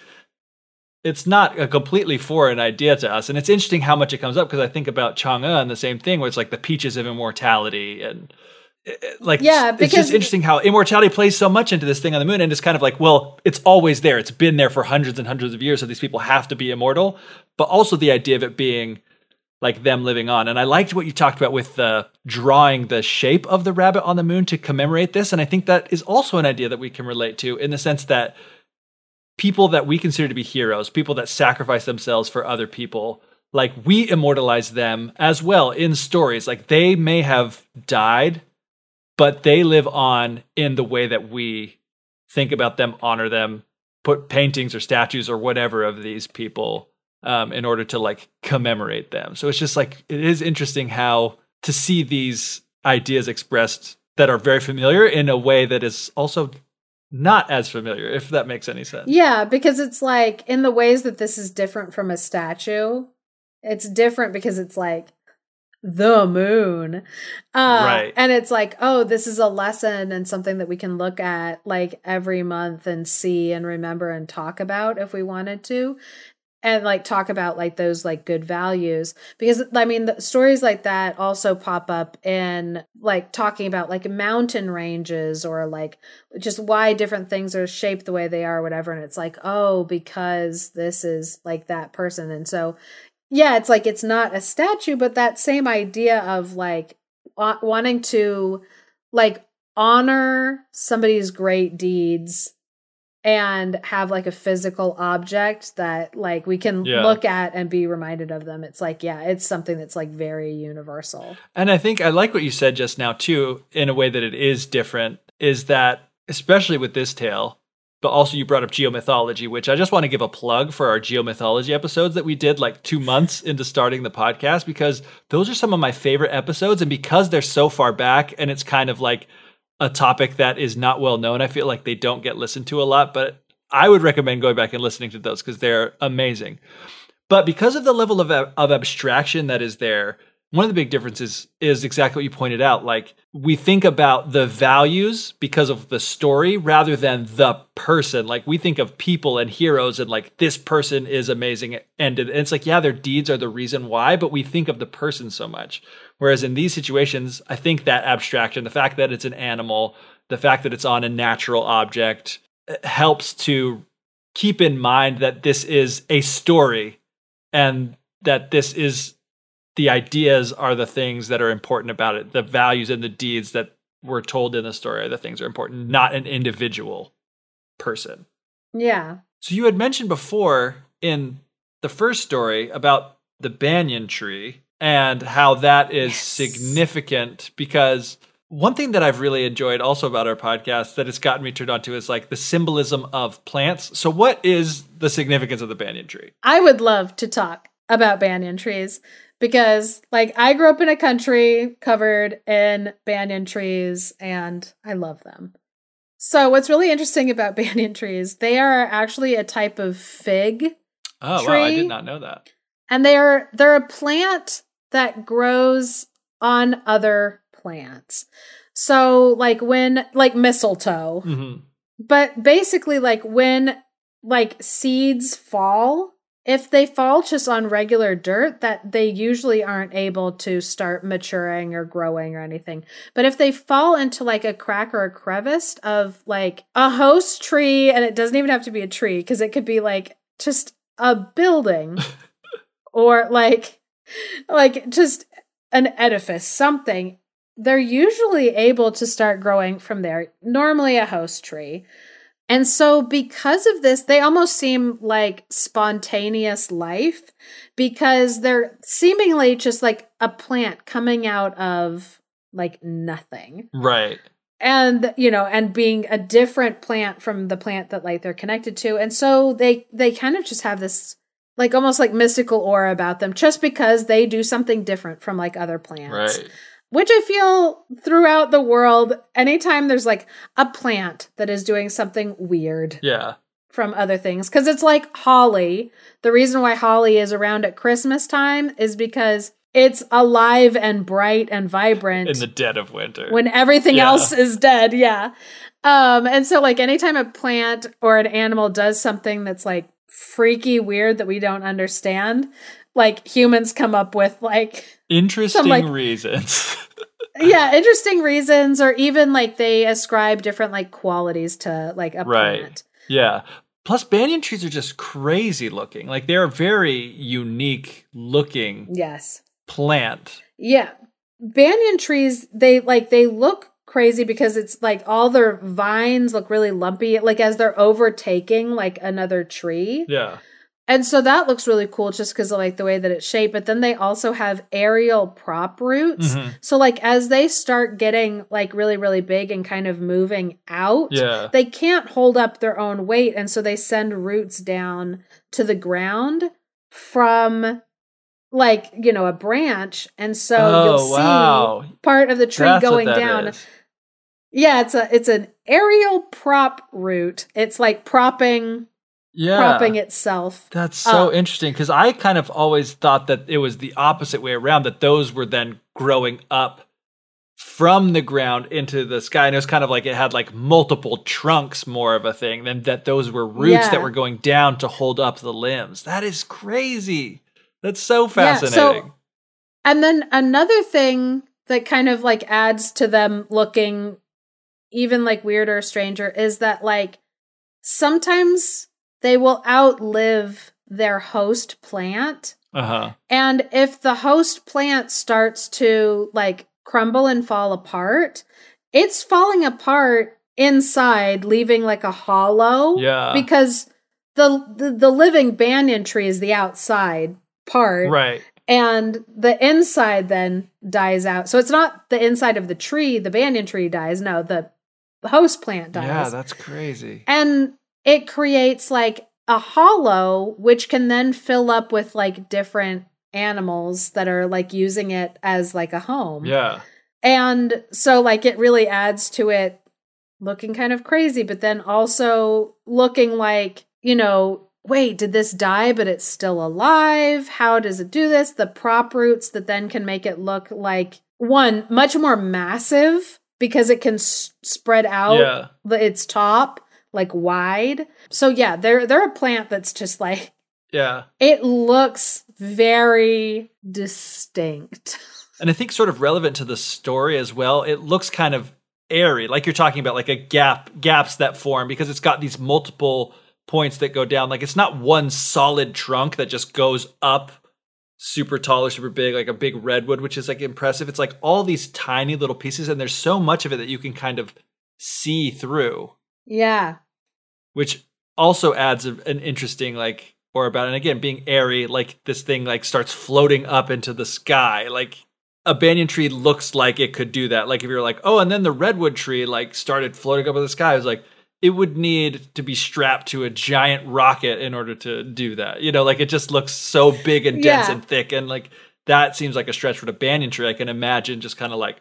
it's not a completely foreign idea to us. And it's interesting how much it comes up because I think about Chang'e and the same thing where it's like the peaches of immortality and like Yeah, it's just interesting how immortality plays so much into this thing on the moon and it's kind of like well it's always there. It's been there for hundreds and hundreds of years so these people have to be immortal. But also the idea of it being like them living on. And i liked what you talked about with the drawing the shape of the rabbit on the moon to commemorate this. And i think that is also an idea that we can relate to in the sense that people that we consider to be heroes, people that sacrifice themselves for other people, like we immortalize them as well in stories. Like they may have died, but they live on in the way that we think about them, honor them, put paintings or statues or whatever of these people um, in order to like commemorate them. So it's just like it is interesting how to see these ideas expressed that are very familiar in a way that is also not as familiar, if that makes any sense. Yeah, because it's like in the ways that this is different from a statue, it's different because it's like the moon. Uh, Right. And it's like, oh, this is a lesson and something that we can look at like every month and see and remember and talk about if we wanted to. And like talk about like those like good values because I mean the stories like that also pop up in like talking about like mountain ranges or like just why different things are shaped the way they are or whatever and it's like oh because this is like that person and so yeah it's like it's not a statue but that same idea of like wa- wanting to like honor somebody's great deeds and have like a physical object that like we can Yeah. look at and be reminded of them it's like yeah it's something that's like very universal And I think I like what you said just now too, in a way that it is different, is that especially with this tale, but also you brought up geomythology, which I just want to give a plug for our geomythology episodes that we did like two months into starting the podcast, because those are some of my favorite episodes. And because they're so far back and it's kind of like a topic that is not well known, I feel like they don't get listened to a lot. But I would recommend going back and listening to those because they're amazing. But because of the level of, of abstraction that is there, one of the big differences is exactly what you pointed out. Like we think about the values because of the story rather than the person. Like we think of people and heroes and like this person is amazing. And it's like, yeah, their deeds are the reason why, but we think of the person so much. Whereas in these situations, I think that abstraction, the fact that it's an animal, the fact that it's on a natural object eh, helps to keep in mind that this is a story and that this is the ideas are the things that are important about it. The values and the deeds that were told in the story are the things that are important, not an individual person. yeah So you had mentioned before in the first story about the banyan tree and how that is Yes. significant because one thing that I've really enjoyed also about our podcast that has gotten me turned on to is like the symbolism of plants. So, what is the significance of the banyan tree? I would love to talk about banyan trees because, like, I grew up in a country covered in banyan trees and I love them. So, what's really interesting about banyan trees, they are actually a type of fig Oh, wow, I did not know that. and they are they're a plant that grows on other plants. So, like when like mistletoe, hmm but basically like when like seeds fall if they fall just on regular dirt that they usually aren't able to start maturing or growing or anything. But if they fall into like a crack or a crevice of like a host tree and it doesn't even have to be a tree because it could be like just a building or like like just an edifice something they're usually able to start growing from there. Normally a host tree and so because of this they almost seem like spontaneous life because they're seemingly just like a plant coming out of like nothing Right. and you know and being a different plant from the plant that like they're connected to and so they they kind of just have this like almost like mystical aura about them just because they do something different from like other plants Right. Which i feel throughout the world anytime there's like a plant that is doing something weird Yeah. from other things because it's like holly the reason why holly is around at christmas time is because it's alive and bright and vibrant In the dead of winter. when everything Yeah. else is dead yeah um and so like anytime a plant or an animal does something that's like freaky weird that we don't understand like humans come up with like Interesting like- reasons. yeah interesting reasons or even like they ascribe different like qualities to like a Right. plant yeah. Plus, banyan trees are just crazy looking. Like they're a very unique looking yes plant. Yeah. Banyan trees, they like they look crazy because it's like all their vines look really lumpy, like as they're overtaking like another tree. Yeah. And so that looks really cool just because of like the way that it's shaped. But then they also have aerial prop roots. Mhm. So like as they start getting like really, really big and kind of moving out, Yeah. they can't hold up their own weight. And so they send roots down to the ground from like, you know, a branch. And so oh, you'll wow. see part of the tree That's going down. is. Yeah, it's a it's an aerial prop root. It's like propping Yeah. propping itself. That's so Uh, interesting because I kind of always thought that it was the opposite way around, that those were then growing up from the ground into the sky. And it was kind of like it had like multiple trunks, more of a thing, than that those were roots Yeah. that were going down to hold up the limbs. That is crazy. That's so Yeah, so- fascinating. And then another thing that kind of like adds to them looking even like weirder or stranger is that like sometimes they will outlive their host plant. uh huh. And if the host plant starts to like crumble and fall apart, it's falling apart inside, leaving like a hollow. Yeah. Because the, the the living banyan tree is the outside part right. and the inside then dies out. So it's not the inside of the tree, the banyan tree dies. No, the host plant dies. Yeah, that's crazy. and it creates like a hollow, which can then fill up with like different animals that are like using it as like a home. Yeah. And so like it really adds to it looking kind of crazy, but then also looking like, you know, wait, did this die but it's still alive? How does it do this? The prop roots that then can make it look like one much more massive because it can s- spread out Yeah. the, its top like wide. So yeah, they're they're a plant that's just like Yeah. it looks very distinct. And I think sort of relevant to the story as well, it looks kind of airy, like you're talking about, like a gap, gaps that form because it's got these multiple points that go down. Like it's not one solid trunk that just goes up super tall or super big, like a big redwood, which is like impressive. It's like all these tiny little pieces, and there's so much of it that you can kind of see through, Yeah. which also adds an interesting like or about and again being airy like this thing like starts floating up into the sky. Like a banyan tree looks like it could do that. Like if you're like oh and then the redwood tree like started floating up in the sky. It was like it would need to be strapped to a giant rocket in order to do that. You know like it just looks so big and dense Yeah. and thick. And like that seems like a stretch for the banyan tree. I can imagine just kind of like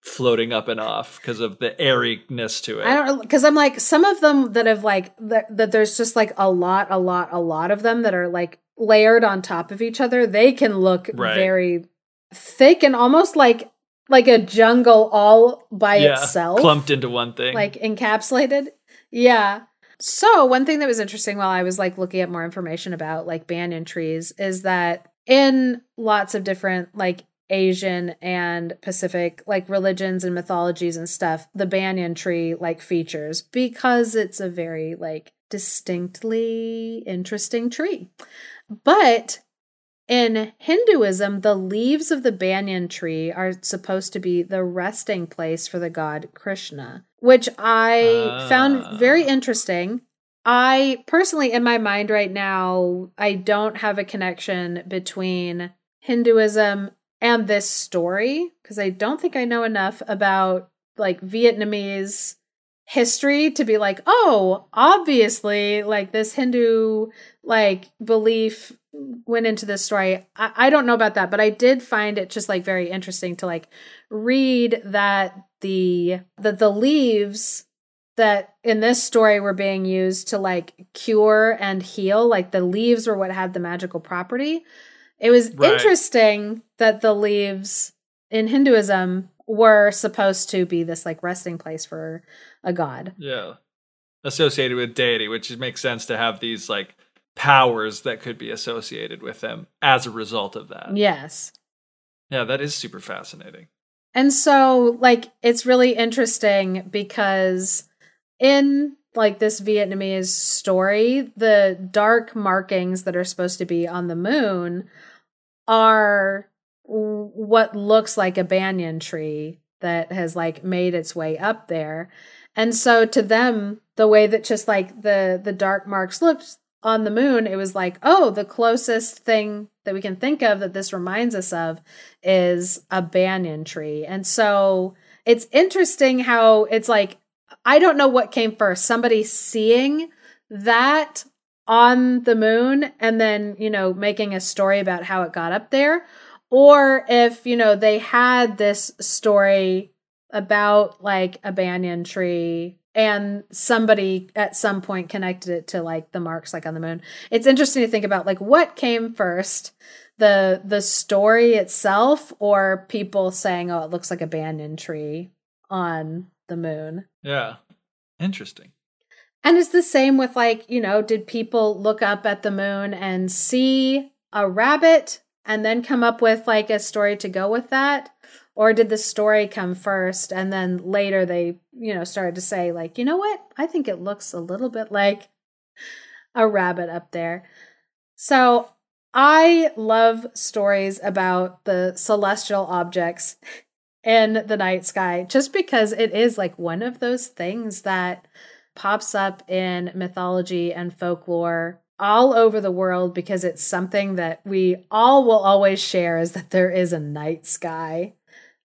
floating up and off because of the airiness to it I don't because I'm like some of them that have like that, that there's just like a lot, a lot, a lot of them that are like layered on top of each other. They can look Right. very thick and almost like like a jungle all by yeah itself, clumped into one thing like encapsulated. Yeah. So one thing that was interesting while I was like looking at more information about like banyan trees is that in lots of different like Asian and Pacific like religions and mythologies and stuff, the banyan tree like features because it's a very like distinctly interesting tree. But in Hinduism, the leaves of the banyan tree are supposed to be the resting place for the god Krishna, which I Ah. found very interesting. I personally, in my mind right now, I don't have a connection between Hinduism and this story because I don't think I know enough about like Vietnamese history to be like, oh, obviously, like this Hindu like belief went into this story. I, I don't know about that, but I did find it just like very interesting to like read that the that the leaves that in this story were being used to like cure and heal, like the leaves were what had the magical property. It was Right. interesting that the leaves in Hinduism were supposed to be this like resting place for a god. Yeah. Associated with deity, which makes sense to have these like powers that could be associated with them as a result of that. Yes. Yeah, that is super fascinating. And so, like, it's really interesting because in like this Vietnamese story, the dark markings that are supposed to be on the moon are what looks like a banyan tree that has like made its way up there. And so to them, the way that just like the the dark marks looked on the moon, it was like, oh, the closest thing that we can think of that this reminds us of is a banyan tree. And so it's interesting how it's like I don't know what came first. Somebody seeing that on the moon and then, you know, making a story about how it got up there or if, you know, they had this story about like a banyan tree and somebody at some point connected it to like the marks like on the moon. It's interesting to think about like what came first, the the story itself or people saying oh it looks like a banyan tree on the moon. Yeah. Interesting. And it's the same with like, you know, did people look up at the moon and see a rabbit and then come up with like a story to go with that? Or did the story come first and then later they, you know, started to say, like, you know what? I think it looks a little bit like a rabbit up there. So I love stories about the celestial objects in the night sky just because it is like one of those things that pops up in mythology and folklore all over the world because it's something that we all will always share is that there is a night sky.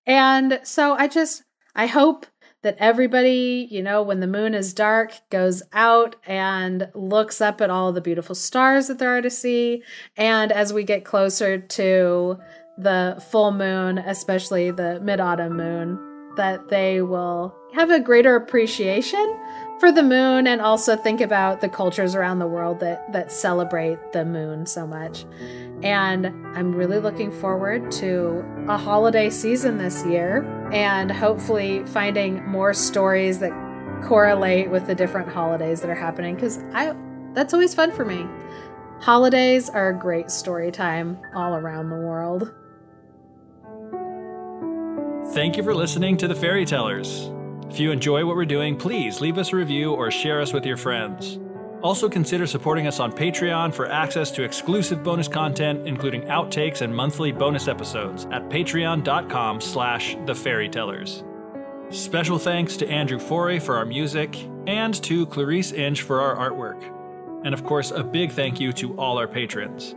And so I just I hope that everybody, you know, when the moon is dark, goes out and looks up at all the beautiful stars that there are to see. And as we get closer to the full moon, especially the mid autumn moon, that they will have a greater appreciation for the moon and also think about the cultures around the world that that celebrate the moon so much. And I'm really looking forward to a holiday season this year and hopefully finding more stories that correlate with the different holidays that are happening cuz I that's always fun for me. Holidays are a great story time all around the world. Thank you for listening to the Fairy Tellers. If you enjoy what we're doing, please leave us a review or share us with your friends. Also consider supporting us on Patreon for access to exclusive bonus content, including outtakes and monthly bonus episodes at patreon.com slash the fairytellers. Special thanks to Andrew Forey for our music and to Clarice Inch for our artwork. And of course, a big thank you to all our patrons.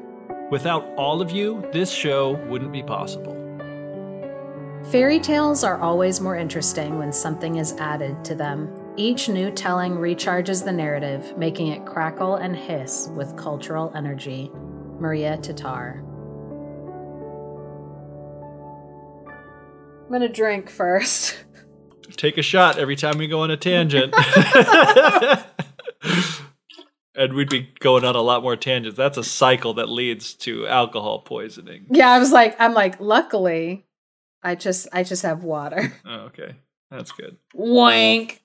Without all of you, this show wouldn't be possible. Fairy tales are always more interesting when something is added to them. Each new telling recharges the narrative, making it crackle and hiss with cultural energy. Maria Tatar. I'm gonna drink first. Take a shot every time we go on a tangent. and we'd be going on a lot more tangents. That's a cycle that leads to alcohol poisoning. Yeah, I was like, I'm like, luckily, I just I just have water. Oh, okay. That's good. Wank.